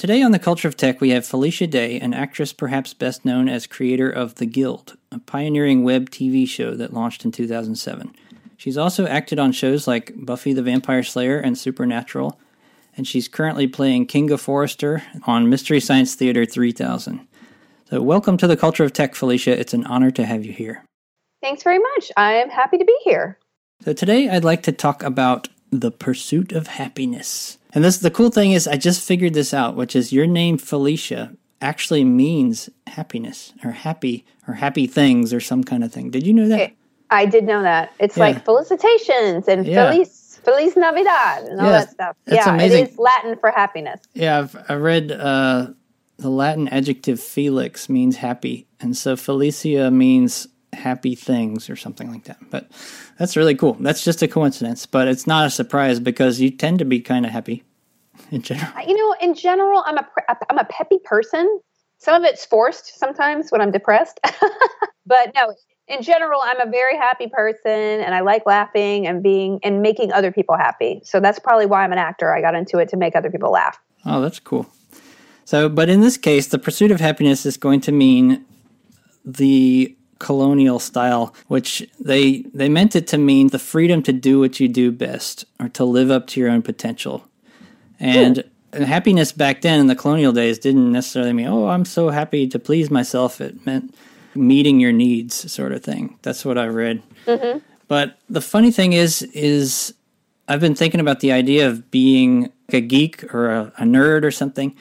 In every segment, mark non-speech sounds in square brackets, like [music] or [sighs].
Today on the Culture of Tech, we have Felicia Day, an actress perhaps best known as creator of The Guild, a pioneering web TV show that launched in 2007. She's also acted on shows like Buffy the Vampire Slayer and Supernatural, and she's currently playing Kinga Forrester on Mystery Science Theater 3000. So, welcome to the Culture of Tech, Felicia. It's an honor to have you here. Thanks very much. I am happy to be here. So, today I'd like to talk about the pursuit of happiness. And this the cool thing is I just figured this out, which is your name Felicia actually means happiness or happy or happy things or some kind of thing. Did you know that? I did know that. It's yeah. like felicitations and yeah. feliz feliz navidad and all yeah, that stuff. yeah, amazing. it is Latin for happiness. Yeah, I've I read uh, the Latin adjective felix means happy, and so felicia means happy things or something like that. But that's really cool. That's just a coincidence, but it's not a surprise because you tend to be kind of happy in general. You know, in general, I'm a I'm a peppy person. Some of it's forced sometimes when I'm depressed. [laughs] but no, in general, I'm a very happy person and I like laughing and being and making other people happy. So that's probably why I'm an actor. I got into it to make other people laugh. Oh, that's cool. So, but in this case, the pursuit of happiness is going to mean the colonial style, which they they meant it to mean the freedom to do what you do best or to live up to your own potential. And hmm. happiness back then in the colonial days didn't necessarily mean, oh, I'm so happy to please myself. It meant meeting your needs, sort of thing. That's what I read. Mm-hmm. But the funny thing is, is I've been thinking about the idea of being a geek or a, a nerd or something,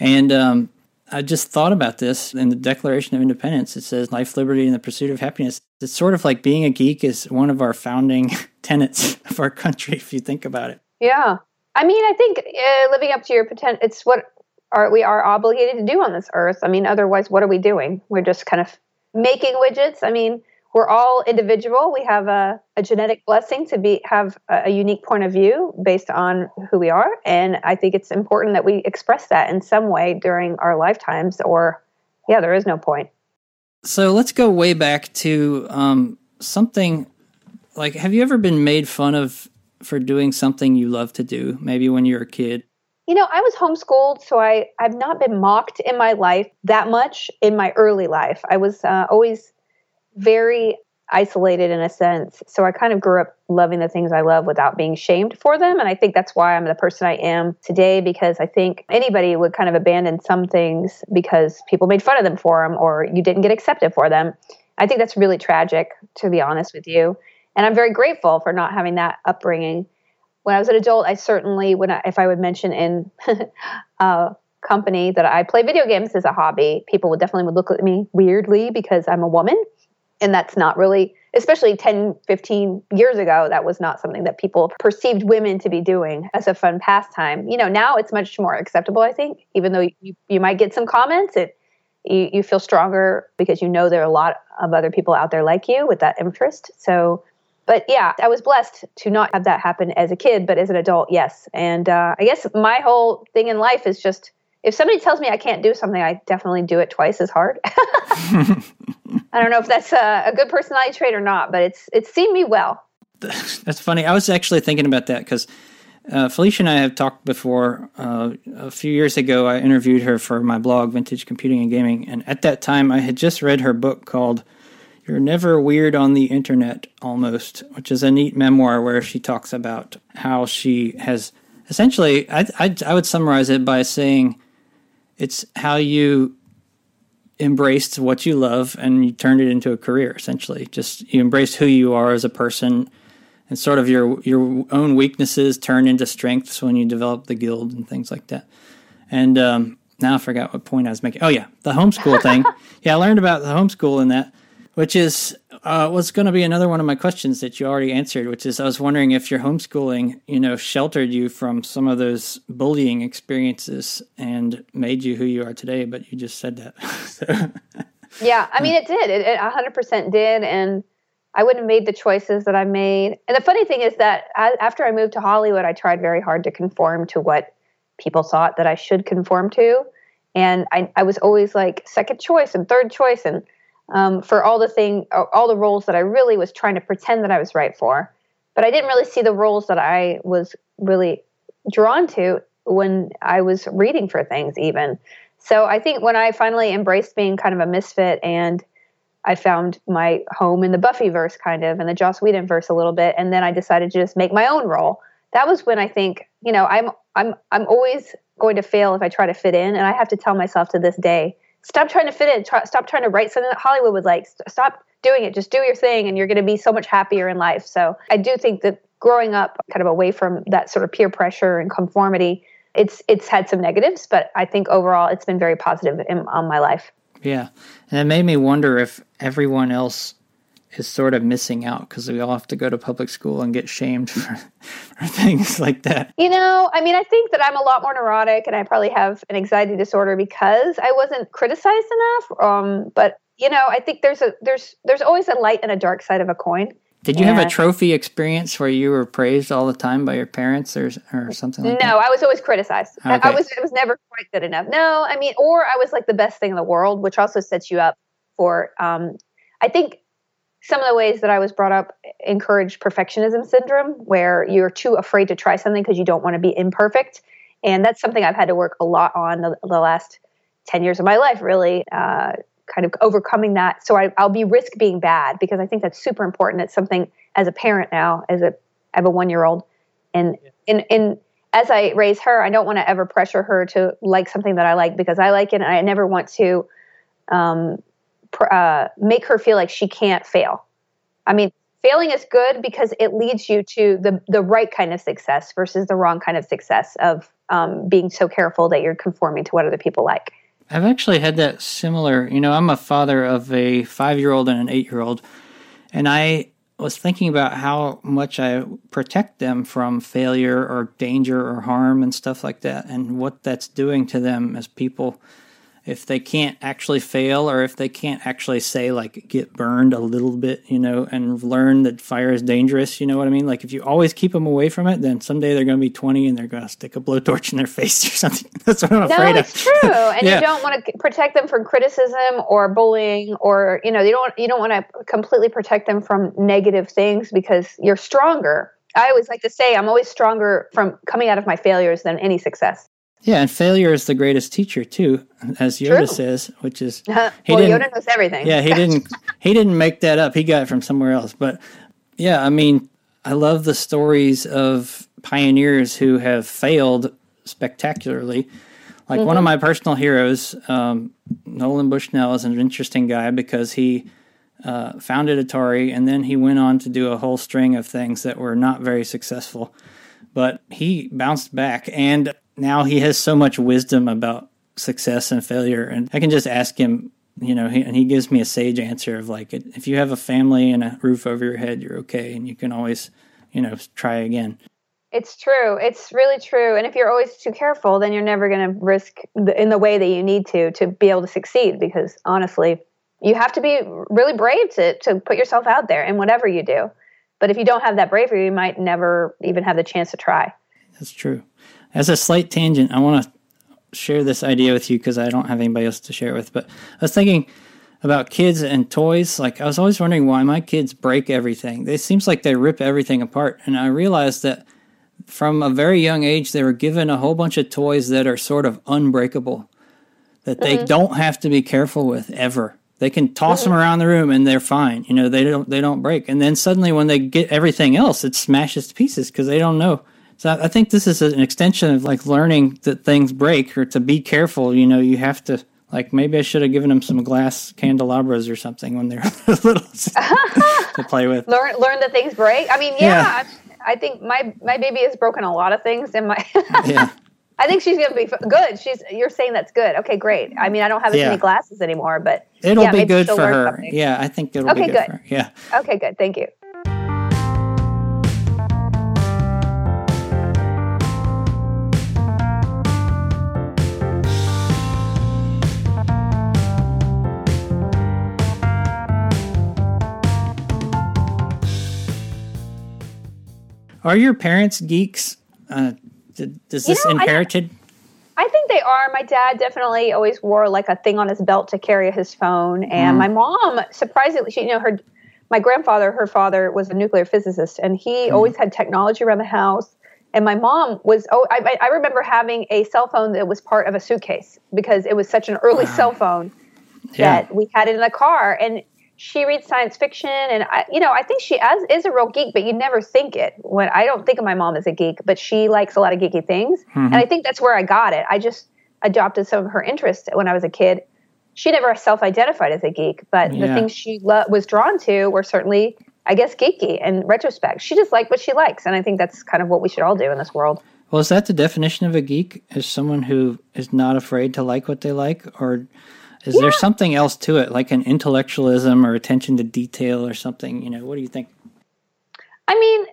and um, I just thought about this in the Declaration of Independence. It says life, liberty, and the pursuit of happiness. It's sort of like being a geek is one of our founding [laughs] tenets of our country, if you think about it. Yeah. I mean, I think uh, living up to your potential, it's what are we are obligated to do on this earth. I mean, otherwise, what are we doing? We're just kind of making widgets. I mean, we're all individual. We have a, a genetic blessing to be have a, a, unique point of view based on who we are, and I think it's important that we express that in some way during our lifetimes. Or, yeah, there is no point. So let's go way back to um, something like: Have you ever been made fun of for doing something you love to do? Maybe when you were a kid. You know, I was homeschooled, so I I've not been mocked in my life that much in my early life. I was uh, always very isolated in a sense. So I kind of grew up loving the things I love without being shamed for them. And I think that's why I'm the person I am today because I think anybody would kind of abandon some things because people made fun of them for them or you didn't get accepted for them. I think that's really tragic, to be honest with you. And I'm very grateful for not having that upbringing. When I was an adult, I certainly, when I, if I would mention in [laughs] a company that I play video games as a hobby, people would definitely would look at me weirdly because I'm a woman and that's not really especially 10 15 years ago that was not something that people perceived women to be doing as a fun pastime. You know now it's much more acceptable i think. Even though you, you might get some comments it you, you feel stronger because you know there are a lot of other people out there like you with that interest. So but yeah i was blessed to not have that happen as a kid but as an adult yes. And uh, i guess my whole thing in life is just if somebody tells me I can't do something, I definitely do it twice as hard. [laughs] [laughs] I don't know if that's a, a, good personality trait or not, but it's it's seen me well. [laughs] That's funny. I was actually thinking about that because uh, Felicia and I have talked before. Uh, a few years ago, I interviewed her for my blog, Vintage Computing and Gaming, and at that time, I had just read her book called "You're Never Weird on the Internet," almost, which is a neat memoir where she talks about how she has essentially. I, I, I would summarize it by saying it's how you embraced what you love and you turned it into a career essentially. Just you embraced who you are as a person and sort of your your own weaknesses turn into strengths when you develop the guild and things like that. And um, now i forgot what point i was making. Oh yeah the homeschool thing. [laughs] Yeah i learned about the homeschool in that which is uh, was going to be another one of my questions that you already answered, which is I was wondering if your homeschooling, you know, sheltered you from some of those bullying experiences and made you who you are today. But you just said that. [laughs] Yeah, I mean, it did. It, it 100% did, and I wouldn't have made the choices that I made. And the funny thing is that I, after I moved to Hollywood, I tried very hard to conform to what people thought that I should conform to, and I, I was always like second choice and third choice and um, for all the thing, all the roles that I really was trying to pretend that I was right for. But I didn't really see the roles that I was really drawn to when I was reading for things, even. So I think when I finally embraced being kind of a misfit and I found my home in the Buffy verse, kind of, and the Joss Whedon verse a little bit, and then I decided to just make my own role. That was when I think, you know, I'm I'm I'm always going to fail if I try to fit in, and I have to tell myself to this day, stop trying to fit in. Try, stop trying to write something that Hollywood would like. Stop doing it. Just do your thing, and you're going to be so much happier in life. So I do think that growing up kind of away from that sort of peer pressure and conformity, it's it's had some negatives, but I think overall it's been very positive in, on my life. Yeah, and it made me wonder if everyone else is sort of missing out because we all have to go to public school and get shamed [laughs] for, for things like that. You know, I mean, I think that I'm a lot more neurotic and I probably have an anxiety disorder because I wasn't criticized enough. Um, but you know, I think there's a there's there's always a light and a dark side of a coin. Did you have a trophy experience where you were praised all the time by your parents or or something like no, that? No, I was always criticized. Okay. I was I was never quite good enough. No, I mean, or I was like the best thing in the world, which also sets you up for. Um, I think some of the ways that I was brought up encouraged perfectionism syndrome, where you're too afraid to try something because you don't want to be imperfect, and that's something I've had to work a lot on the, the last ten years of my life, really. Uh, kind of overcoming that. So I, will be risk being bad because I think that's super important. It's something as a parent now, as a I have a one year old, and in in as I raise her, I don't want to ever pressure her to like something that I like because I like it, and I never want to um, uh, make her feel like she can't fail. I mean, failing is good because it leads you to the the right kind of success versus the wrong kind of success of um, being so careful that you're conforming to what other people like. I've actually had that similar. You know, I'm a father of a five year old and an eight year old, and I was thinking about how much I protect them from failure or danger or harm and stuff like that, and what that's doing to them as people if they can't actually fail or if they can't actually say like get burned a little bit you know and learn that fire is dangerous you know what i mean like if you always keep them away from it then someday they're going to be 20 and they're going to stick a blowtorch in their [laughs] face or something [laughs] that's what i'm afraid no, it's of true and yeah. you don't want to protect them from criticism or bullying or you know you don't you don't want to completely protect them from negative things because you're stronger I always like to say I'm always stronger from coming out of my failures than any success. Yeah, and failure is the greatest teacher too, as Yoda True. says, which is [laughs] he well, Yoda knows everything. Yeah, he didn't [laughs] he didn't make that up. He got it from somewhere else. But yeah, I mean, I love the stories of pioneers who have failed spectacularly. Like mm-hmm. one of mm-hmm. my personal heroes, um, Nolan Bushnell, is an interesting guy because he uh, founded Atari and then he went on to do a whole string of things that were not very successful. But he bounced back and now he has so much wisdom about success and failure and i can just ask him you know he, and he gives me a sage answer of like if you have a family and a roof over your head you're okay and you can always you know try again. It's true. It's really true. And if you're always too careful then you're never going to risk the, in the way that you need to to be able to succeed because honestly you have to be really brave to, to put yourself out there in whatever you do. But if you don't have that bravery you might never even have the chance to try. That's true as a slight tangent, I want to share this idea with you because I don't have anybody else to share it with. But I was thinking about kids and toys. Like I was always wondering why my kids break everything. It seems like they rip everything apart, and I realized that from a very young age they were given a whole bunch of toys that are sort of unbreakable, that they mm-hmm. don't have to be careful with ever. They can toss mm-hmm. them around the room and they're fine. You know, they don't they don't break. And then suddenly when they get everything else, it smashes to pieces because they don't know so I think this is an extension of like learning that things break or to be careful. You know, you have to like maybe I should have given them some glass candelabras or something when they're [laughs] little [laughs] to play with. [laughs] Learn learn that things break. I mean, yeah, yeah. I, think my my baby has broken a lot of things in my. yeah. I think she's gonna be good. She's you're saying that's good. Okay, great. I mean, I don't have as yeah. many glasses anymore, but it'll yeah, be good for her. Something. Yeah, I think it'll okay, be good, good. Yeah. Okay, good. Thank you. Are your parents geeks? Uh, did, does this you know, inherited? I, I, think they are. My dad definitely always wore like a thing on his belt to carry his phone, and mm. my mom, surprisingly, she you know her. My grandfather, her father, was a nuclear physicist, and he mm. always had technology around the house. And my mom was, oh, I, I remember having a cell phone that was part of a suitcase because it was such an early wow. cell phone yeah. that we had it in the car. And she reads science fiction. And, I, you know, I think she as, is a real geek, but you never think it. When I don't think of my mom as a geek, but she likes a lot of geeky things. Mm-hmm. And I think that's where I got it. I just adopted some of her interests when I was a kid. She never self identified as a geek, but yeah. the things she lo- was drawn to were certainly I guess, geeky in retrospect. She just liked what she likes. And I think that's kind of what we should all do in this world. Well, is that the definition of a geek? Is someone who is not afraid to like what they like? Or is yeah. there something else to it, like an intellectualism or attention to detail or something? You know, what do you think? I mean,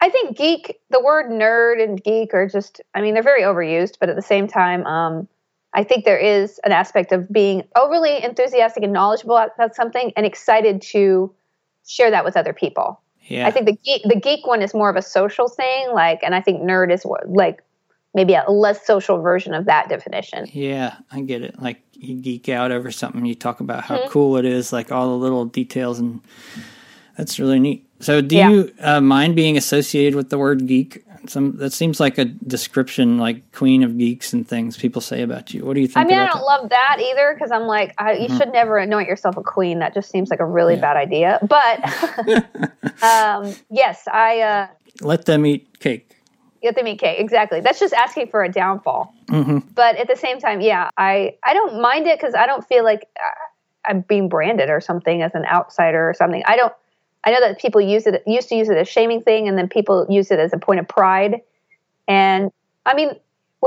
I think geek, the word nerd and geek are just, I mean, they're very overused, but at the same time, um, I think there is an aspect of being overly enthusiastic and knowledgeable about something and excited to share that with other people. Yeah. I think the geek, the geek one is more of a social thing, like, and I think nerd is what, like maybe a less social version of that definition. Yeah, I get it. Like you geek out over something, you talk about how mm-hmm. cool it is, like all the little details, and that's really neat. So, do yeah. you uh, mind being associated with the word geek? Some that seems like a description, like queen of geeks and things people say about you. What do you think? I mean, I don't that? love that either because I'm like, I, you mm-hmm. should never anoint yourself a queen. That just seems like a really yeah. bad idea. But [laughs] [laughs] um, yes, I uh, let them eat cake. Let them eat cake. Exactly. That's just asking for a downfall. Mm-hmm. But at the same time, yeah, I I don't mind it because I don't feel like uh, I'm being branded or something as an outsider or something. I don't. I know that people use it used to use it as a shaming thing, and then people use it as a point of pride. And I mean,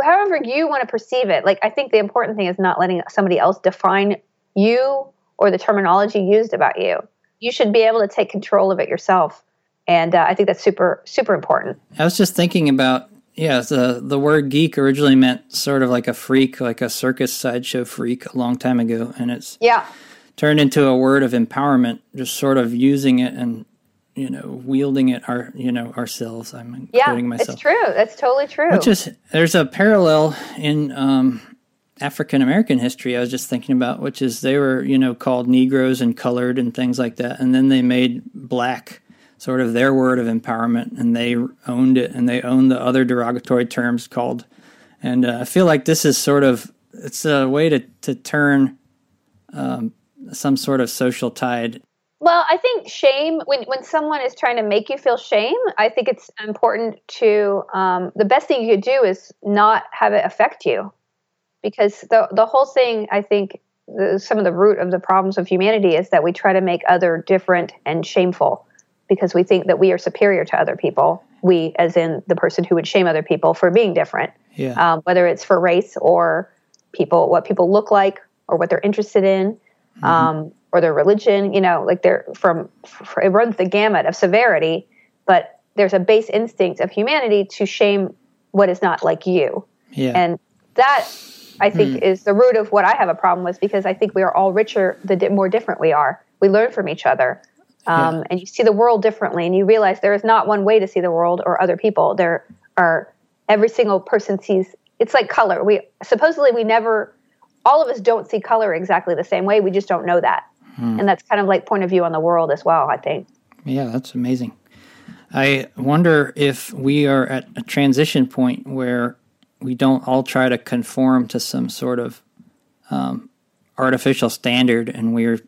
however you want to perceive it, like I think the important thing is not letting somebody else define you or the terminology used about you. You should be able to take control of it yourself, and uh, I think that's super super important. I was just thinking about yeah, the the word geek originally meant sort of like a freak, like a circus sideshow freak, a long time ago, and it's yeah turned into a word of empowerment, just sort of using it and you know wielding it our you know ourselves. I'm including yeah, myself. it's true. That's totally true. Which is there's a parallel in um, African American history. I was just thinking about, which is they were you know called Negroes and colored and things like that, and then they made black sort of their word of empowerment, and they owned it, and they owned the other derogatory terms called. And uh, I feel like this is sort of it's a way to to turn um, some sort of social tide. Well, I think shame when when someone is trying to make you feel shame, I think it's important to um, the best thing you could do is not have it affect you, because the the whole thing I think the, some of the root of the problems of humanity is that we try to make other different and shameful because we think that we are superior to other people. We, as in the person who would shame other people for being different, yeah. um, whether it's for race or people, what people look like or what they're interested in mm-hmm. um, or their religion. You know, like they're from it runs the gamut of severity, but there's a base instinct of humanity to shame what is not like you. Yeah. And that I think mm. is the root of what I have a problem with because I think we are all richer the more different we are. We learn from each other. Um, yeah. And you see the world differently, and you realize there is not one way to see the world or other people. There are every single person sees. It's like color. We supposedly we never all of us don't see color exactly the same way. We just don't know that. Hmm. And that's kind of like point of view on the world as well, I think. Yeah, that's amazing. I wonder if we are at a transition point where we don't all try to conform to some sort of um, artificial standard and we're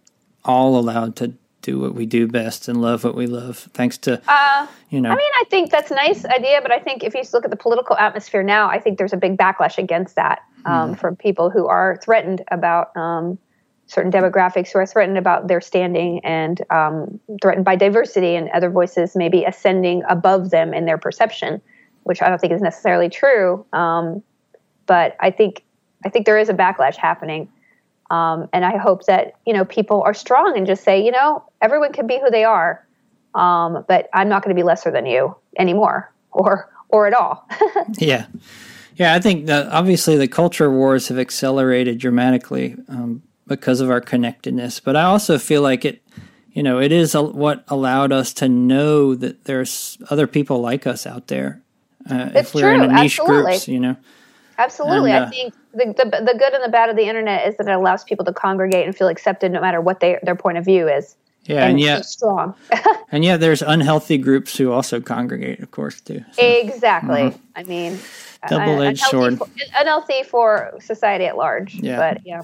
all allowed to do what we do best and love what we love thanks to uh, you know i mean i think that's a nice idea but i think if you look at the political atmosphere now i think there's a big backlash against that um, mm. from people who are threatened about um, certain demographics who are threatened about their standing and um, threatened by diversity and other voices maybe ascending above them in their perception, which I don't think is necessarily true. Um, but I think I think there is a backlash happening, um, and I hope that you know people are strong and just say, you know, everyone can be who they are, um, but I'm not going to be lesser than you anymore, [laughs] or or at all. [laughs] yeah. Yeah, I think that obviously the culture wars have accelerated dramatically um, because of our connectedness. But I also feel like it, you know, it is a, what allowed us to know that there's other people like us out there. Uh, if we're true. in niche Absolutely. groups, you know. Absolutely, and, uh, I think the, the, the good and the bad of the internet is that it allows people to congregate and feel accepted no matter what they, their point of view is. Yeah, and, and yet strong. [laughs] and yet there's unhealthy groups who also congregate, of course, too. So, exactly. I mean, uh, Double-edged sword. For, unhealthy for society at large. Yeah. But yeah.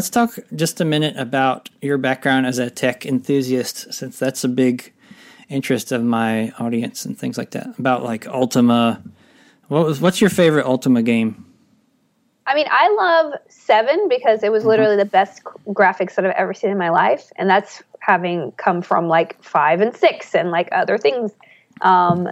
Let's talk just a minute about your background as a tech enthusiast, since that's a big interest of my audience and things like that. About like Ultima. What was what's your favorite Ultima game? I mean, I love Seven because it was literally the best graphics that I've ever seen in my life, and that's having come from like five and six and like other things um,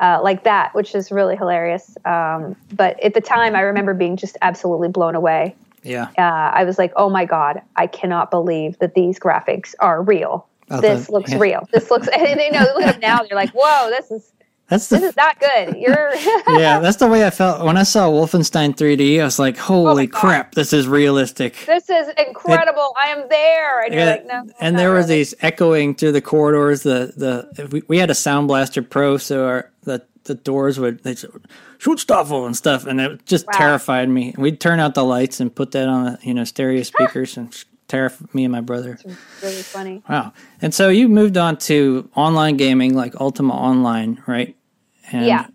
uh, like that, which is really hilarious. Um, but at the time, I remember being just absolutely blown away. Yeah. Uh, I was like, "Oh my god, I cannot believe that these graphics are real. Oh, this the- looks yeah. real. This looks." [laughs] And they know look at them now. They're like, "Whoa, this is That's this is not good. You're [laughs] yeah, that's the way I felt when I saw Wolfenstein 3D. I was like, "Holy Oh God. crap, this is realistic!" this is incredible. I am there." And Yeah, like, "No." and there was these echoing through the corridors. The the we, we had a Sound Blaster Pro, so our the the doors would they Stoffel and stuff, and it just Wow. terrified me. We'd turn out the lights and put that on you know stereo speakers and terrified me and my brother. really funny. Wow! And so you moved on to online gaming, like Ultima Online, right? And Yeah. Um,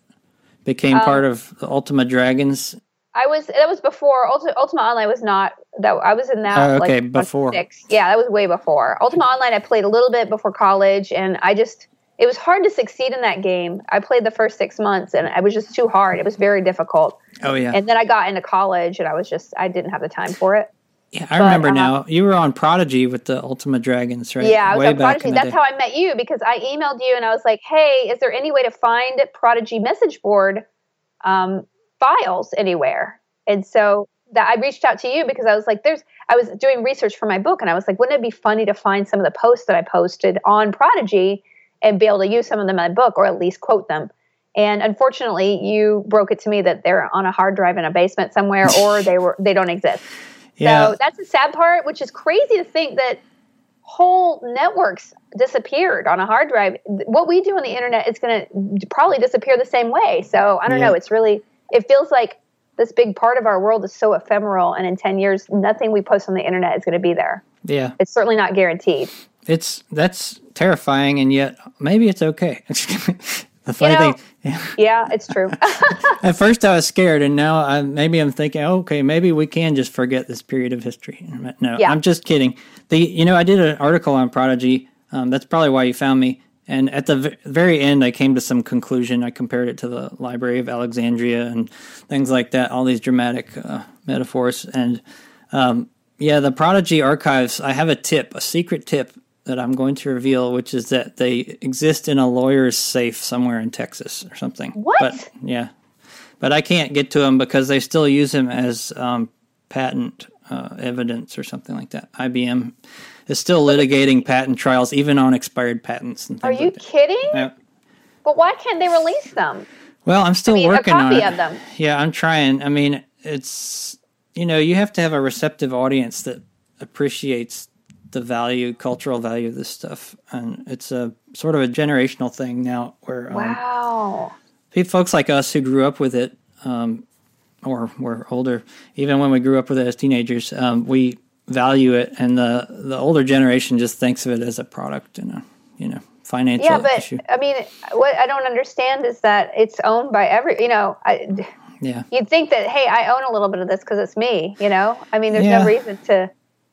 Became part of the Ultima Dragons. I was that was before Ultima, Ultima Online was not that I was in that Oh, okay, like before. six. Yeah, that was way before Ultima Online. I played a little bit before college, and I just it was hard to succeed in that game. I played the first six months, and it was just too hard. It was very difficult. Oh yeah, And then I got into college, and I was just I didn't have the time for it. yeah. I remember uh, now. You were on Prodigy with the Ultima Dragons, right? Yeah, I was Way on back Prodigy. in the That's how I met you because I emailed you and I was like, "Hey, is there any way to find Prodigy message board um, files anywhere?" And so that I reached out to you because I was like, "There's." I was doing research for my book and I was like, "Wouldn't it be funny to find some of the posts that I posted on Prodigy and be able to use some of them in my book or at least quote them?" And unfortunately, you broke it to me that they're on a hard drive in a basement somewhere, [laughs] or they were they don't exist. Yeah, So that's the sad part, which is crazy to think that whole networks disappeared on a hard drive. What we do on the internet is going to probably disappear the same way. So I don't Yeah. know. It's really, it feels like this big part of our world is so ephemeral. And in 10 years, nothing we post on the internet is going to be there. yeah. It's certainly not guaranteed. It's that's terrifying, and yet maybe it's okay. [laughs] the funny know- thing, Yeah, it's true. [laughs] at first I was scared, and now I, maybe I'm thinking, okay, maybe we can just forget this period of history. No, Yeah. I'm just kidding. The you know I did an article on Prodigy. Um, that's probably why you found me. And at the v- very end, I came to some conclusion. I compared it to the Library of Alexandria and things like that. All these dramatic uh, metaphors, and um, yeah, the Prodigy archives. I have a tip, a secret tip that I'm going to reveal, which is that they exist in a lawyer's safe somewhere in Texas or something. What? But yeah, but I can't get to them because they still use them as um, patent uh, evidence or something like that. IBM is still litigating patent trials, even on expired patents and Are you like that. kidding? Yeah. But why can't they release them? Well, I'm still I mean, a working on it. of them. Yeah, I'm trying. I mean, it's you know, you have to have a receptive audience that appreciates the value, cultural value of this stuff, and it's a sort of a generational thing now, where um, Wow. folks like us who grew up with it, um, or were older, even when we grew up with it as teenagers, um, we value it, and the the older generation just thinks of it as a product and a you know financial Yeah, but issue. I mean, what I don't understand is that it's owned by every, you know, I, Yeah. you'd think that hey i own a little bit of this because it's me you know i mean there's Yeah. no reason to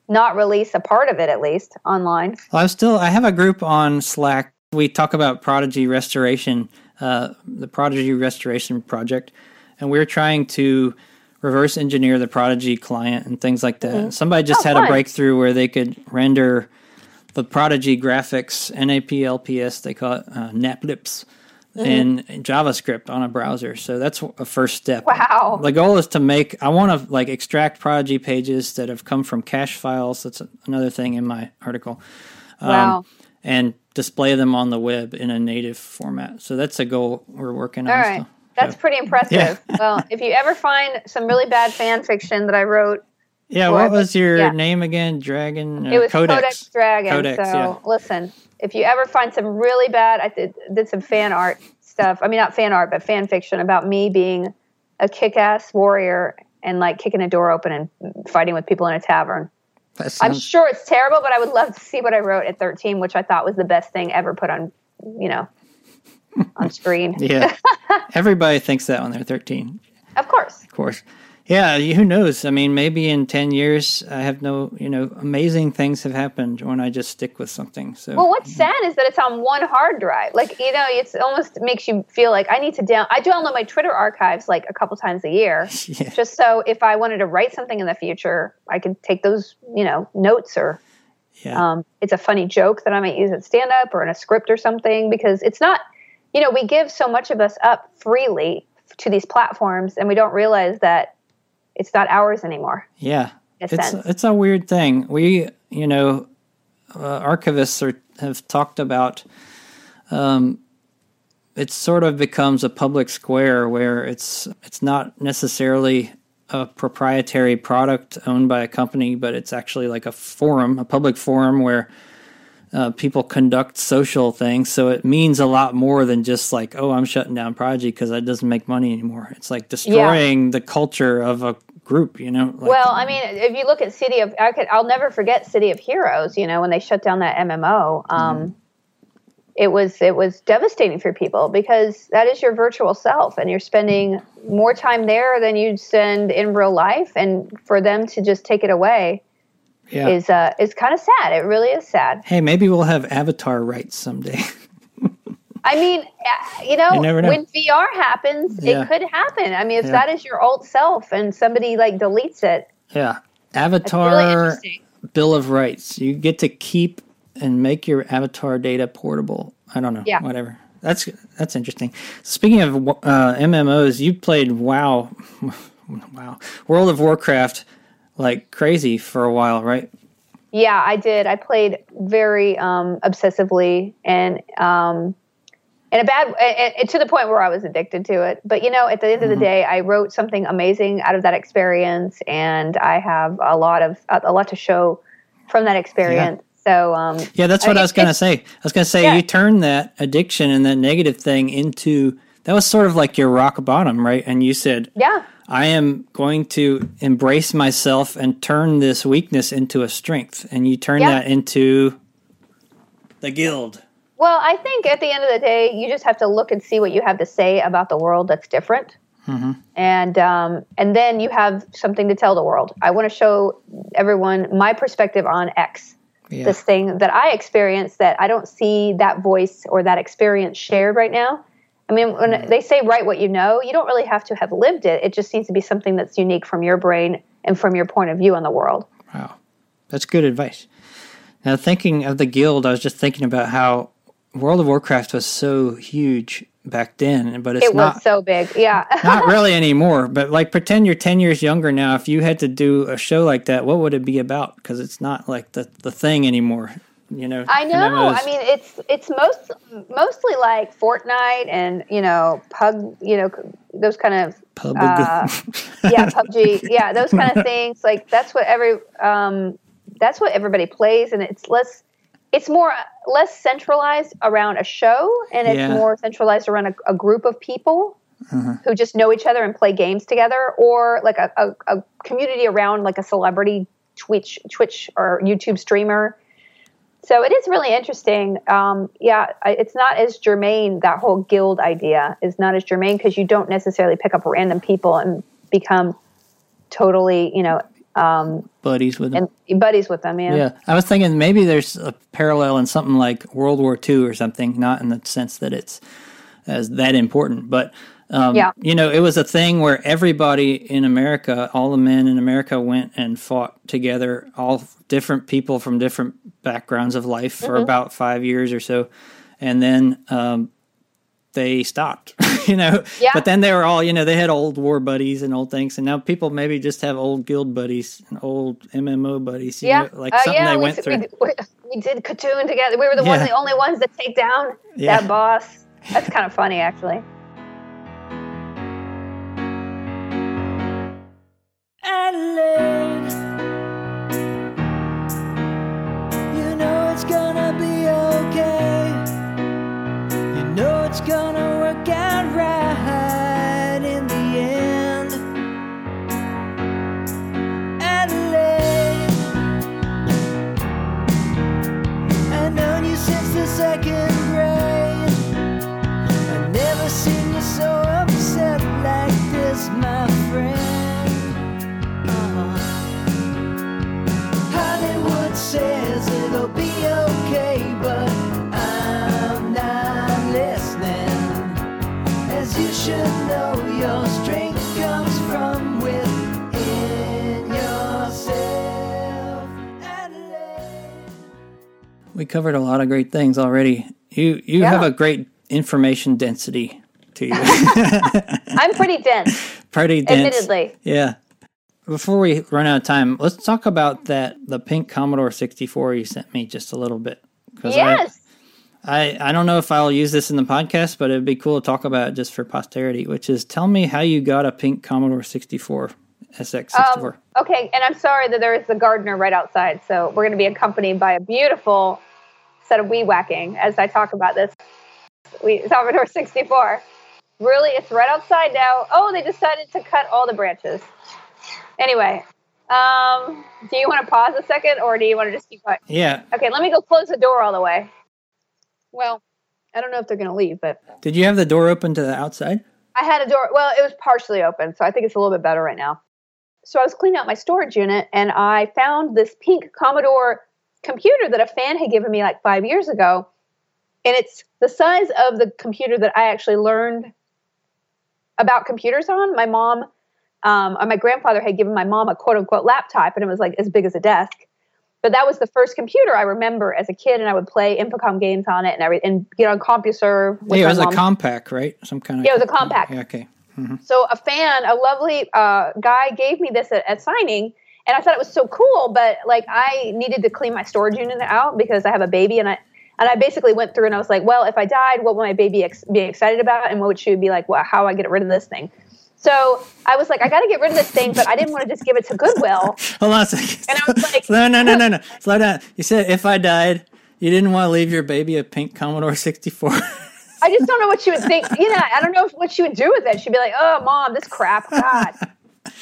not release a part of it at least online Well, I'm still. I have a group on Slack. We talk about Prodigy restoration, uh, the Prodigy restoration project, and we're trying to reverse engineer the Prodigy client and things like that. Mm-hmm. Somebody just Oh, had fun. a breakthrough where they could render the Prodigy graphics, NAPLPS, they call it uh, NAPLIPS, in JavaScript on a browser. So that's a first step. Wow. The goal is to make, I want to like extract Prodigy pages that have come from cache files. That's another thing in my article. Um, Wow. And display them on the web in a native format. So that's a goal we're working on. All right. still. That's So- pretty impressive. [laughs] well, if you ever find some really bad fan fiction that I wrote, Yeah, what was your yeah. name again? Dragon? Uh, it was Codex. Codex, Dragon. Codex, so yeah. listen, if you ever find some really bad, I did, did some fan art stuff. I mean, not fan art, but fan fiction about me being a kick-ass warrior and like kicking a door open and fighting with people in a tavern. That I'm sure it's terrible, but I would love to see what I wrote at 13, which I thought was the best thing ever put on, you know, on screen. yeah. [laughs] Everybody thinks that when they're 13, Of course. of course. Yeah, who knows? I mean, maybe in 10 years, I have no, you know, amazing things have happened when I just stick with something. So, Well, what's sad is that it's on one hard drive. Like, you know, it's almost makes you feel like I need to down. I do download my Twitter archives like a couple times a year, [laughs] yeah. just so if I wanted to write something in the future, I could take those, you know, notes or yeah. um, it's a funny joke that I might use at stand up or in a script or something because it's not, you know, we give so much of us up freely to these platforms and we don't realize that it's not ours anymore. Yeah, it's sense. it's a weird thing. We, you know, uh, archivists are, have talked about. Um, it sort of becomes a public square where it's it's not necessarily a proprietary product owned by a company, but it's actually like a forum, a public forum where uh, people conduct social things. So it means a lot more than just like, oh, I'm shutting down Prodigy because that doesn't make money anymore. It's like destroying the culture of a group, you know? Like, well, I mean, if you look at City of, I could, I'll never forget City of Heroes. You know, when they shut down that MMO, um, it was it was devastating for people because that is your virtual self, and you're spending more time there than you'd spend in real life, and for them to just take it away yeah. is uh, is kind of sad. It really is sad. hey, maybe we'll have avatar rights someday. [laughs] I mean, uh, you know, You know. when VR happens, Yeah. it could happen. I mean, if Yeah. that is your old self and somebody like deletes it, yeah. it's really Avatar. Bill of Rights. You get to keep and make your avatar data portable. I don't know. Yeah. Whatever. That's that's interesting. Speaking of uh, MMOs, you played WoW, [laughs] wow, World of Warcraft, like crazy for a while, right? Yeah, I did. I played very um, obsessively and um, in a bad and, to the point where I was addicted to it. But you know, at the end of the day, I wrote something amazing out of that experience, and I have a lot of a, lot to show from that experience. So um, Yeah, that's what I- I was gonna say. I was gonna say Yeah. you turned that addiction and that negative thing into that was sort of like your rock bottom, right? And you said, yeah, I am going to embrace myself and turn this weakness into a strength. And you turn Yeah. that into the guild. Well, I think at the end of the day, you just have to look and see what you have to say about the world that's different, and um, and then you have something to tell the world. I want to show everyone my perspective on X, Yeah. this thing that I experienced that I don't see that voice or that experience shared right now. I mean, when they say write what you know, you don't really have to have lived it. It just needs to be something that's unique from your brain and from your point of view on the world. Wow. That's good advice. Now, thinking of the guild, I was just thinking about how World of Warcraft was so huge back then, but it's It not so big, yeah. [laughs] not [laughs] really anymore. But like, pretend you're ten years younger now. If you had to do a show like that, what would it be about? Because it's not like the the thing anymore. You know, I know. MMOs. I mean, it's it's most mostly like Fortnite and you know Pug, you know those kind of Pub- uh, [laughs] yeah PUBG, yeah those kind of things. Like that's what every um, that's what everybody plays, and it's less it's more less centralized around a show, and it's Yeah. more centralized around a, a group of people. Uh-huh. Who just know each other and play games together, or like a, a, a community around like a celebrity Twitch, Twitch or YouTube streamer. So it is really interesting. Um, yeah, it's not as germane. That whole guild idea is not as germane because you don't necessarily pick up random people and become totally, you know, um, buddies with them. and buddies with them. Yeah. Yeah, I was thinking maybe there's a parallel in something like World War II or something, not in the sense that it's as that important, but Um, Yeah. You know, it was a thing where everybody in America, all the men in America went and fought together, all different people from different backgrounds of life for Mm-hmm. about five years or so. And then um, they stopped, [laughs] you know. Yeah. But then they were all, you know, they had old war buddies and old things. And now people maybe just have old guild buddies and old MMO buddies, you Yeah, know, like Uh, something yeah, they we, went through. we, we did Katoon together. We were the ones, the only ones that take down Yeah. that boss. That's kind of funny, actually. Adelaide. You know it's gonna We covered a lot of great things already. You you Yeah. have a great information density to you. [laughs] I'm pretty dense, [laughs] Pretty dense. admittedly. Yeah. Before we run out of time, let's talk about that the pink Commodore 64 you sent me just a little bit. 'Cause I- Yes. I, I don't know if I'll use this in the podcast, but it'd be cool to talk about it just for posterity, which is tell me how you got a pink Commodore 64, SX64. Um, okay, and I'm sorry that there is the gardener right outside, so we're going to be accompanied by a beautiful set of wee whacking as I talk about this. We Salvador 64. Really, it's right outside now. Oh, they decided to cut all the branches. Anyway, um, do you want to pause a second, or do you want to just keep going? yeah. Okay, let me go close the door all the way. Well, I don't know if they're going to leave, but Did you have the door open to the outside? I had a door. Well, it was partially open, so I think it's a little bit better right now. So I was cleaning out my storage unit, and I found this pink Commodore computer that a fan had given me like five years ago, and it's the size of the computer that I actually learned about computers on. My mom, um, or my grandfather had given my mom a quote unquote laptop, and it was like as big as a desk. But that was the first computer I remember as a kid, and I would play Infocom games on it and every and get on CompuServe. With yeah, it was a Compaq, right? Some kind of Yeah, it was a Compaq. Yeah, okay. So a fan, a lovely uh, guy, gave me this at, at signing, and I thought it was so cool. But like, I needed to clean my storage unit out because I have a baby, and I and I basically went through and I was like, well, if I died, what would my baby ex- be excited about, and what would she be like? Well, how I get rid of this thing? So I was like, I got to get rid of this thing, but I didn't want to just give it to Goodwill. [laughs] Hold on a second. And I was like- [laughs] no, no, no, no, no. [laughs] Slow down. You said if I died, you didn't want to leave your baby a pink Commodore 64. I just don't know what she would think. You know, I don't know what she would do with it. She'd be like, "Oh, mom, this crap, God."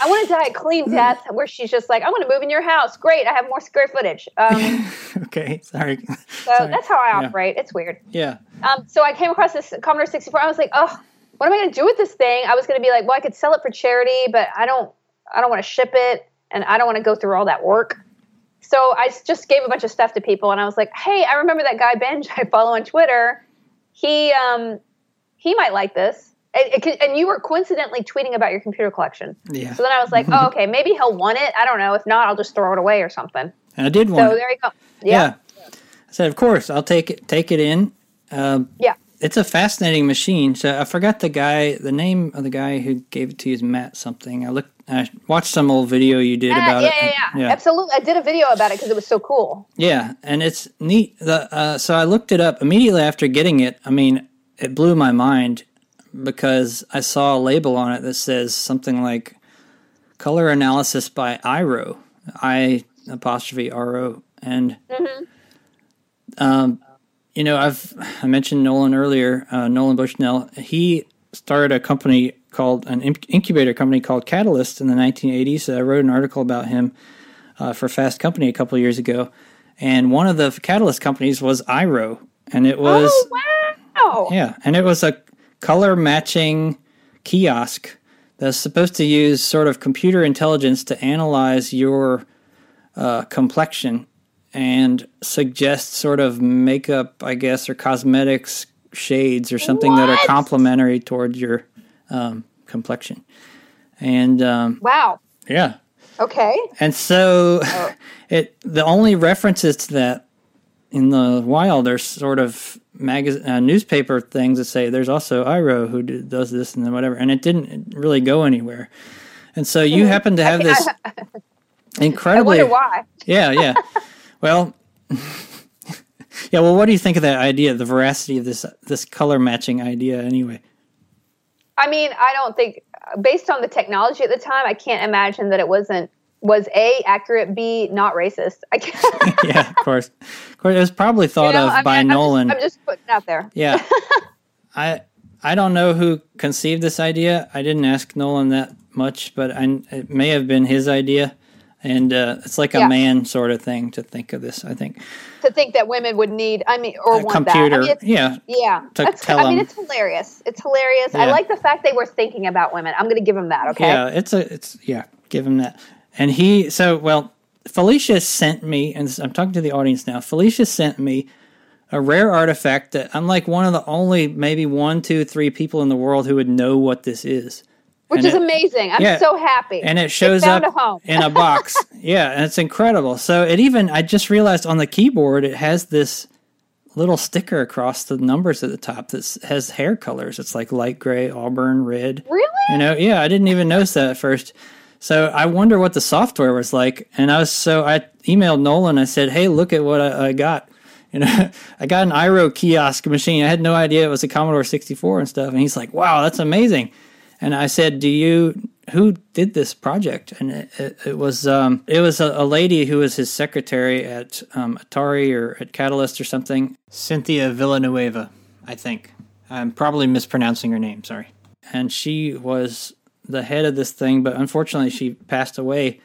I want to die a clean death where she's just like, "I want to move in your house. Great, I have more square footage." Um, [laughs] okay, sorry. so [laughs] Sorry. that's how I Yeah. operate. It's weird. Yeah. Um, so I came across this Commodore 64. I was like, "Oh, what am I going to do with this thing?" I was going to be like, "Well, I could sell it for charity, but I don't. I don't want to ship it, and I don't want to go through all that work." So I just gave a bunch of stuff to people, and I was like, "Hey, I remember that guy Benj [laughs] I follow on Twitter. He um, he might like this." And, it could- and you were coincidentally tweeting about your computer collection. Yeah. So then I was like, oh, okay, maybe he'll want it. I don't know. If not, I'll just throw it away or something. And I did So it. there you go. Yeah. Yeah. I said, of course, I'll take it. Take it in. Um, Yeah. It's a fascinating machine. So I forgot the guy. The name of the guy who gave it to you is Matt something. I looked. I watched some old video you did about yeah, it. yeah, and- yeah, Absolutely. I did a video about it because it was so cool. Yeah, and it's neat. The uh, so I looked it up immediately after getting it. I mean, it blew my mind because I saw a label on it that says something like "color analysis by IRO," I apostrophe R O, and um, you know, I've I mentioned Nolan earlier, uh, Nolan Bushnell. He started a company called an incubator company called Catalyst in the 1980s. I wrote an article about him uh, for Fast Company a couple of years ago, and one of the Catalyst companies was IRO, and it was oh, wow. yeah, and it was a color matching kiosk that's supposed to use sort of computer intelligence to analyze your uh, complexion and suggest sort of makeup, I guess, or cosmetics shades or something that are complementary toward your um, complexion. And um, Wow. yeah, Okay. and so Oh. [laughs] it the only references to that in the wild are sort of magazine uh, newspaper things that say there's also Iro who d- does this and then whatever, and it didn't really go anywhere. And so you happen to have this [laughs] incredibly yeah, yeah. [laughs] well, [laughs] yeah. Well, what do you think of that idea? The veracity of this this color matching idea, anyway. I mean, I don't think, based on the technology at the time, I can't imagine that it wasn't was a accurate, b not racist. I can't. [laughs] yeah, of course. Of course, it was probably thought you know, of I mean, by I'm just- Nolan. I'm just putting it out there. yeah, [laughs] I I don't know who conceived this idea. I didn't ask Nolan that much, but I, it may have been his idea. And uh, it's like a Yeah. man sort of thing to think of this. I think To think that women would need, I mean, or a want computer. that. I mean, yeah, yeah, to that's. I mean, it's hilarious. It's hilarious. I like the fact they were thinking about women. I'm going to give them that. Okay. Yeah, it's a it's yeah, give him that. And he so well, Felicia sent me, and I'm talking to the audience now. Felicia sent me a rare artifact that I'm like one of the only maybe one, two, three people in the world who would know what this is. Which And is it- amazing. I'm yeah. so happy. And it shows found up a in a box. [laughs] Yeah, and it's incredible. So it even I just realized on the keyboard it has this little sticker across the numbers at the top that has hair colors. It's like light gray, auburn, red. Really? You know, yeah, I didn't even notice that at first. So I wonder what the software was like. And I was so I emailed Nolan. I said, "Hey, look at what I, I got." You know, [laughs] I got an Iro kiosk machine. I had no idea it was a Commodore 64 and stuff. And he's like, "Wow, that's amazing." And I said, "Do you who did this project?" And it, it, it was um, it was a, a lady who was his secretary at um, Atari or at Catalyst or something, Cynthia Villanueva, I think. I'm probably mispronouncing her name. Sorry. And she was the head of this thing, but unfortunately, she passed away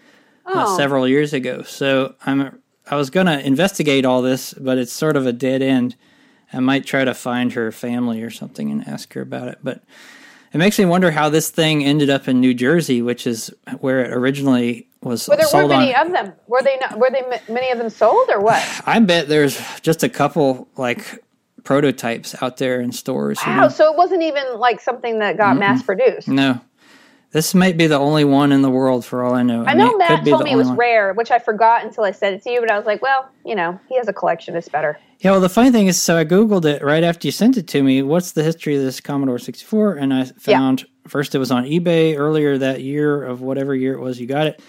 uh, Oh. several years ago. So I'm I was gonna investigate all this, but it's sort of a dead end. I might try to find her family or something and ask her about it, but it makes me wonder how this thing ended up in New Jersey, which is where it originally was Were there were sold many on. of them? Were they not? Were they many of them sold or what? [sighs] I bet there's just a couple like prototypes out there in stores. you Wow. know? So it wasn't even like something that got mass produced. No, this might be the only one in the world for all I know. I know mean, it Matt could be told me it was one. rare, which I forgot until I said it to you. But I was like, well, you know, he has a collection. It's better. Yeah, well, the funny thing is, so I Googled it right after you sent it to me. What's the history of this Commodore 64? And I found first it was on eBay earlier that year of whatever year it was you got it.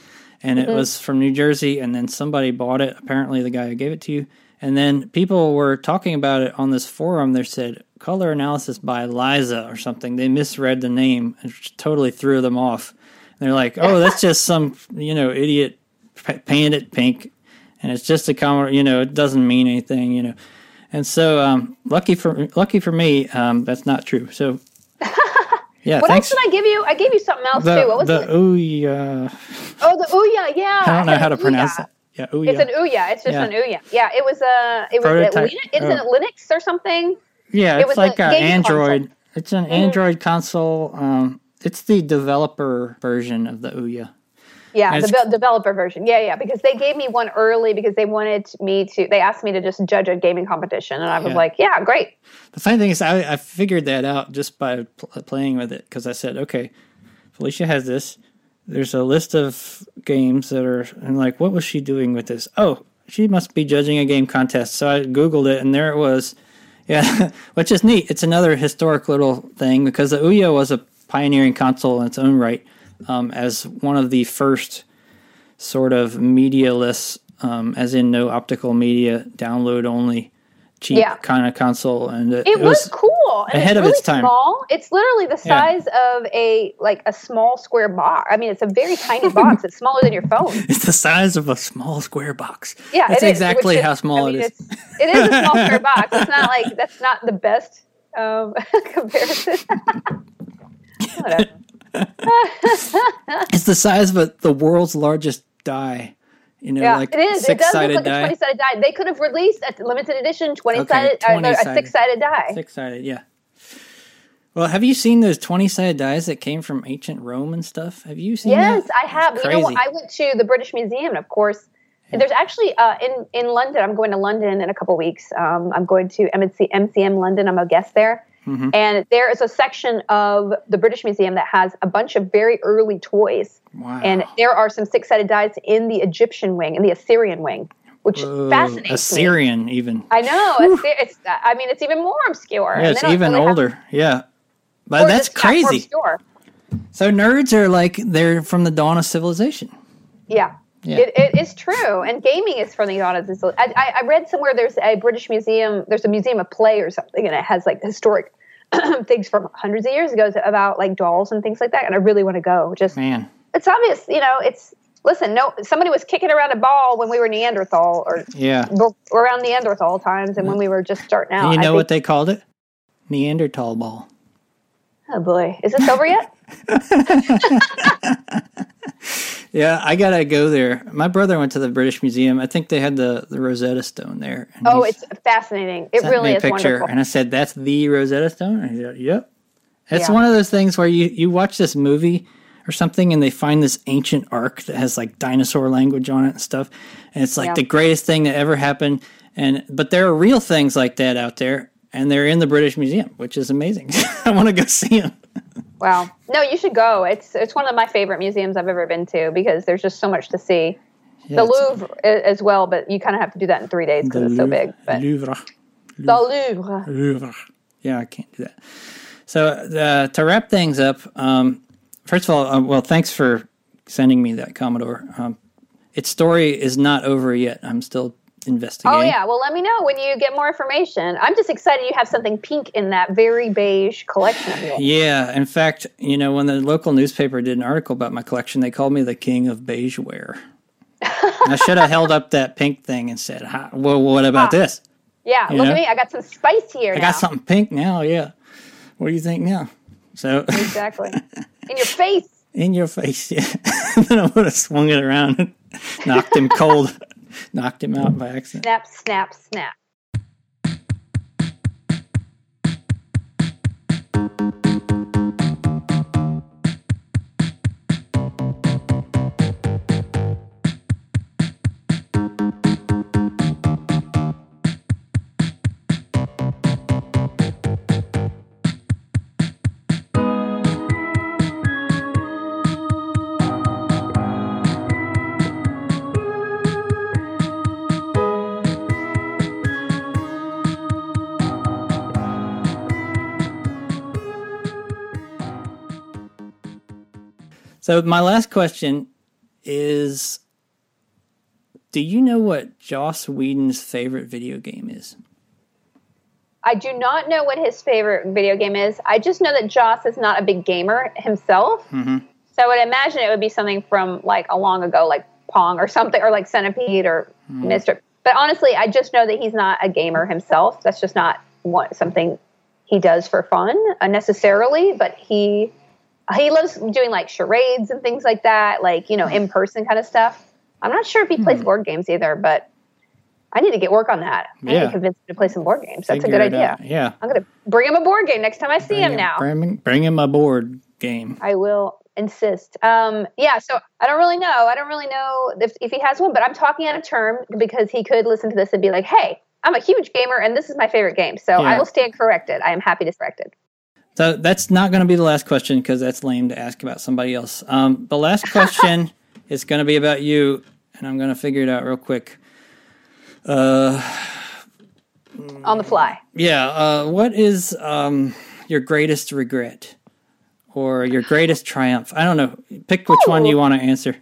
And Mm-hmm. it was from New Jersey. And then somebody bought it, apparently the guy who gave it to you. And then people were talking about it on this forum. They said color analysis by Liza or something. They misread the name and totally threw them off. And they're like, oh, that's [laughs] just some, you know, idiot painted it pink and it's just a Commodore. You know, it doesn't mean anything. You know, and so um, lucky for lucky for me, um, that's not true. So [laughs] yeah, What thanks. else did I give you? I gave you something else the too. What was the it? Ouya, Oh, the Ouya. Yeah. I don't know how to pronounce Ouya. that. Yeah, It's an Ouya. Ouya. It's just Yeah. an Ouya. Yeah. It was a. It was. Prototype. Linux, isn't Oh. it Linux or something? Yeah, it's was like an Android. It's an Android console. Um, it's the developer version of the Ouya. Yeah, the developer version. Yeah, yeah. Because they gave me one early because they wanted me to. They asked me to just judge a gaming competition, and I was Yeah. like, "Yeah, great." The funny thing is, I, I figured that out just by pl- playing with it because I said, okay, Felicia has this. There's a list of games that are, and like, what was she doing with this? Oh, she must be judging a game contest. So I Googled it, and there it was. Yeah, [laughs] which is neat. It's another historic little thing because the Ouya was a pioneering console in its own right um, as one of the first sort of medialess, um, as in no optical media, download only, cheap Yeah. kind of console. And it, It, was, cool. Ahead it's of really its time. Small. It's literally the Yeah. size of a like a small square box. I mean, it's a very tiny [laughs] box. It's smaller than your phone. [laughs] It's the size of a small square box. Yeah, that's it is, exactly which how small I mean, it is. It is a small square box. It's not [laughs] like that's not the best um, comparison. It's the size of a, the world's largest die. You know, Yeah, like it is. It six does look sided like a twenty-sided die. They could have released a limited edition twenty-sided, Okay, uh, no, a six-sided die. Six sided, yeah. Well, have you seen those twenty sided dies that came from ancient Rome and stuff? Have you seen Yes, that? I have. You know, what? I went to the British Museum, and of course, there's actually uh, in in London. I'm going to London in a couple weeks. Um, I'm going to MCM, MCM London. I'm a guest there, Mm-hmm. And there is a section of the British Museum that has a bunch of very early toys. Wow. And there are some six sided dice in the Egyptian wing, in the Assyrian wing, which Whoa, fascinates me. Assyrian even. I know. It's, I mean, it's even more obscure. Yeah, it's even really have- older. Yeah. But that's just, crazy. So nerds are like they're from the dawn of civilization. Yeah. Yeah. It, it is true, and gaming is from the dawn. I, I, I read somewhere there's a British museum, there's a museum of play or something, and it has like historic [clears throat] things from hundreds of years ago about like dolls and things like that. And I really want to go. Just Man. it's obvious, you know. It's listen, no, somebody was kicking around a ball when we were Neanderthal or Yeah. around Neanderthal times, and when we were just starting out. And you know what they called it? Neanderthal ball. Oh boy, is this over yet? [laughs] [laughs] Yeah, I gotta go there. My brother went to the British Museum. I think they had the, the Rosetta Stone there. Oh, it's fascinating. It sent really me a is picture, wonderful. and I said, "That's the Rosetta Stone." And he said, "Yep." It's Yeah. one of those things where you you watch this movie or something, and they find this ancient ark that has like dinosaur language on it and stuff, and it's like Yeah. the greatest thing that ever happened. And but there are real things like that out there, and they're in the British Museum, which is amazing. [laughs] I want to go see them. Wow. No, you should go. It's it's one of my favorite museums I've ever been to because there's just so much to see. the Louvre as well, but you kind of have to do that in three days because it's so big. But Louvre. the Louvre. Louvre. Yeah, I can't do that. So uh, to wrap things up, um, first of all, uh, well, thanks for sending me that Commodore. Um, its story is not over yet. I'm still investigating. Oh yeah. Well, let me know when you get more information. I'm just excited you have something pink in that very beige collection. Yeah, in fact, you know, when the local newspaper did an article about my collection, they called me the king of beige wear. I should have held up that pink thing and said, "Well, what about this? Yeah. You Look know? at me. I got some spice here I now. got something pink now. Yeah, what do you think now?" So Exactly. [laughs] in your face. in your face, yeah. [laughs] then I would have swung it around and knocked him cold, [laughs] knocked him out by accident. Snap, snap, snap. So my last question is: Do you know what Joss Whedon's favorite video game is? I do not know what his favorite video game is. I just know that Joss is not a big gamer himself. Mm-hmm. So I would imagine it would be something from like a long ago, like Pong or something, or like Centipede or mm-hmm. Mister. But honestly, I just know that he's not a gamer himself. That's just not what, something he does for fun necessarily. But he he loves doing like charades and things like that, like you know, in person kind of stuff. I'm not sure if he plays board games either, but I need to get work on that. I need Yeah. to convince him to play some board games. That's Figure a good idea. out. Yeah. I'm gonna bring him a board game next time I see him Bring now. Bring, bring him a board game. I will insist. Um, yeah, so I don't really know. I don't really know if, if he has one, but I'm talking out of term because he could listen to this and be like, hey, I'm a huge gamer and this is my favorite game. So I will stand corrected. I am happy to be corrected. So that's not going to be the last question because that's lame to ask about somebody else. Um, the last [laughs] question is going to be about you, and I'm going to figure it out real quick. On the fly. Yeah. Uh, what is um, your greatest regret or your greatest triumph? I don't know. Pick which one you want to answer.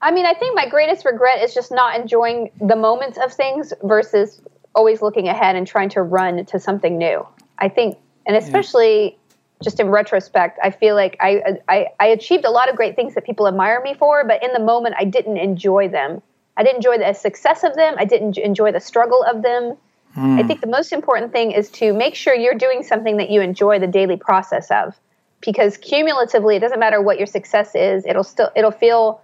I mean, I think my greatest regret is just not enjoying the moments of things versus always looking ahead and trying to run to something new. I think, and especially just in retrospect, I feel like I, I I achieved a lot of great things that people admire me for, but in the moment, I didn't enjoy them. I didn't enjoy the success of them. I didn't enjoy the struggle of them. I think the most important thing is to make sure you're doing something that you enjoy the daily process of, because cumulatively, it doesn't matter what your success is. It'll still it'll feel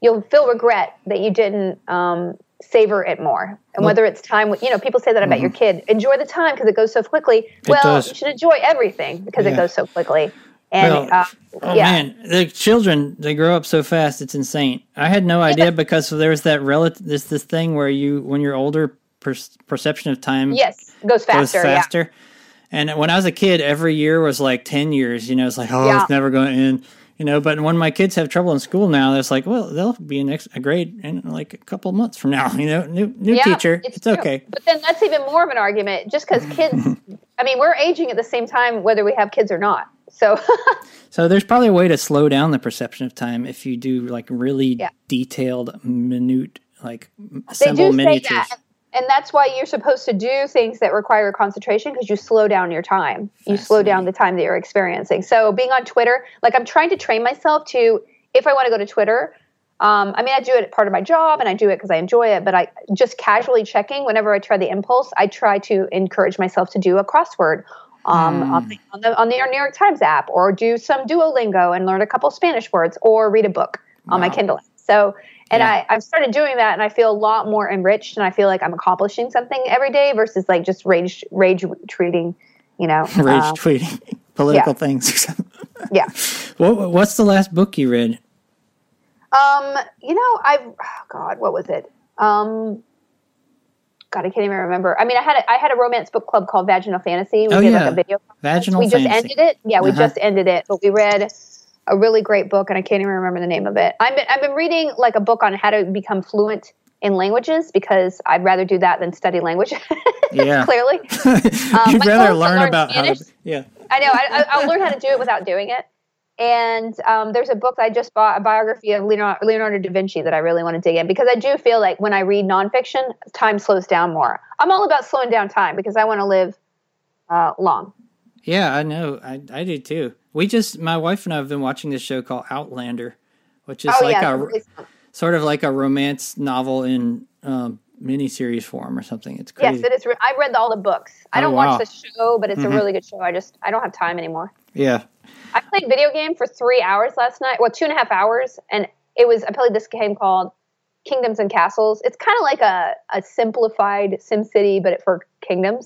you'll feel regret that you didn't um, savor it more. And whether it's time, you know, people say that about your kid. Enjoy the time because it goes so quickly. well, you should enjoy everything because Yeah. it goes so quickly. And Well, uh, Oh yeah, man, the children they grow up so fast. It's insane. I had no idea because there's that relative this this thing where you when you're older per- perception of time yes, goes goes faster. faster. And when I was a kid, every year was like 10 years. You know, it's like, oh, Yeah. it's never going to end. You know, but when my kids have trouble in school now, it's like, well, they'll be in next a grade in like a couple months from now. [laughs] You know, new new teacher, it's, true. okay. But then that's even more of an argument, just because kids. [laughs] I mean, we're aging at the same time, whether we have kids or not. So [laughs] So there's probably a way to slow down the perception of time if you do like really Yeah. detailed, minute, like they assemble do say miniatures. that, and that's why you're supposed to do things that require concentration because you slow down your time. You slow down the time that you're experiencing. So being on Twitter, like I'm trying to train myself to, if I want to go to Twitter. Um, I mean, I do it part of my job, and I do it because I enjoy it. But I just casually checking whenever I try the impulse. I try to encourage myself to do a crossword um, on, the, on the on the New York Times app, or do some Duolingo and learn a couple Spanish words, or read a book on my Kindle. So, and Yeah. I I've started doing that, and I feel a lot more enriched, and I feel like I'm accomplishing something every day versus like just rage rage tweeting, you know. [laughs] Rage um, tweeting [laughs] political things. yeah. [laughs] what, what's the last book you read? Um, you know, I've oh God, what was it? Um, God, I can't even remember. I mean, I had a, I had a romance book club called Vaginal Fantasy. We Oh, did yeah. like a video. Vaginal we just ended it. Yeah, we Uh-huh. just ended it, but we read a really great book, and I can't even remember the name of it. I've been I've been reading like a book on how to become fluent in languages because I'd rather do that than study language. [laughs] Yeah. clearly. [laughs] You'd rather goal is to learn learn about how to. Spanish. Yeah. I know. I, I'll learn how to do it without doing it. And um, there's a book I just bought, a biography of Leonardo, Leonardo da Vinci that I really want to dig in because I do feel like when I read nonfiction, time slows down more. I'm all about slowing down time because I want to live uh, long. Yeah, I know. I, I do too. We just, my wife and I have been watching this show called Outlander, which is oh like yeah, a sort of like a romance novel in um, miniseries form or something. It's yes, it is. Re- I read all the books. I Oh, don't wow. watch the show, but it's Mhm. a really good show. I just I don't have time anymore. Yeah. I played video game for three hours last night. Well, two and a half hours, and it was I played this game called Kingdoms and Castles. It's kind of like a a simplified SimCity, but it, for kingdoms.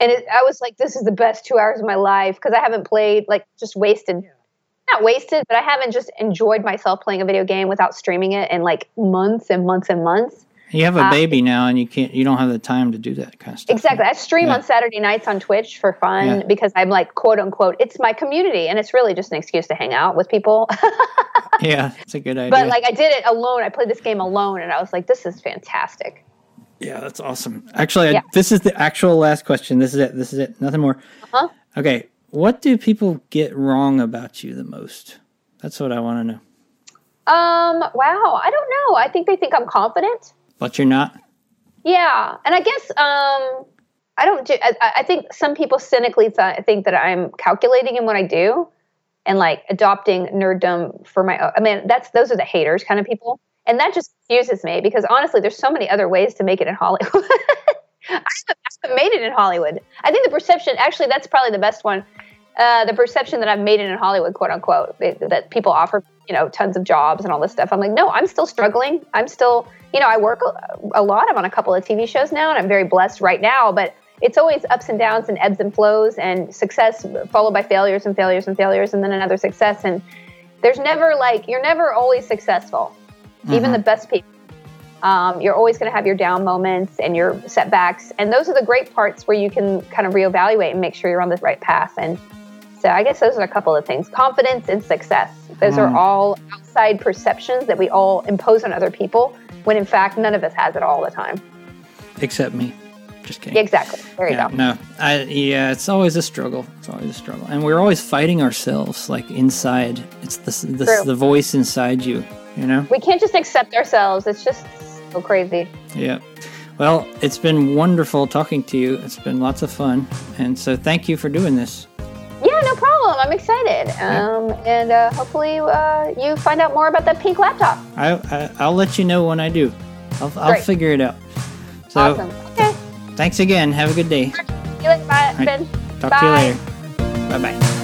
And it, I was like, this is the best two hours of my life because I haven't played like just wasted, not wasted, but I haven't just enjoyed myself playing a video game without streaming it in like months and months and months. You have a Uh, baby now, and you can't. You don't have the time to do that kind of stuff. Exactly. I stream Yeah. on Saturday nights on Twitch for fun Yeah. because I'm like, quote unquote, it's my community. And it's really just an excuse to hang out with people. [laughs] Yeah, it's a good idea. But like I did it alone. I played this game alone, and I was like, "This is fantastic." Yeah, that's awesome. Actually, I, this is the actual last question. This is it. This is it. Nothing more. Uh-huh. Okay. What do people get wrong about you the most? That's what I want to know. Um, wow, I don't know. I think they think I'm confident. But you're not. Yeah, and I guess um, I don't do. I, I think some people cynically th- think that I'm calculating in what I do, and like adopting nerddom for my. own. I mean, that's those are the haters kind of people, and that just confuses me because honestly, there's so many other ways to make it in Hollywood. [laughs] I haven't, made it in Hollywood. I think the perception, actually, that's probably the best one. Uh, the perception that I've made it in Hollywood, quote unquote, that people offer, you know, tons of jobs and all this stuff. I'm like, no, I'm still struggling. I'm still, you know, I work a, a lot. I'm on a couple of TV shows now, and I'm very blessed right now. But it's always ups and downs and ebbs and flows, and success followed by failures and failures and failures, and then another success. And there's never like you're never always successful. Even the best people. Um, you're always going to have your down moments and your setbacks, and those are the great parts where you can kind of reevaluate and make sure you're on the right path. And so, I guess those are a couple of things: confidence and success. Those are all outside perceptions that we all impose on other people, when in fact none of us has it all the time. Except me. Just kidding. Exactly. There you Yeah, go. no, I yeah, it's always a struggle. It's always a struggle, and we're always fighting ourselves, like inside. It's the the, the voice inside you, you know. We can't just accept ourselves. It's just so crazy. Yeah. Well, it's been wonderful talking to you. It's been lots of fun, and so thank you for doing this. Yeah, no problem. I'm excited. Um, and uh, hopefully uh, you find out more about that pink laptop. I, I I'll let you know when I do. I'll I'll figure it out. So awesome. Okay. thanks again. Have a good day. See you later. Bye, right. Ben. Talk Bye. to you later. Bye bye.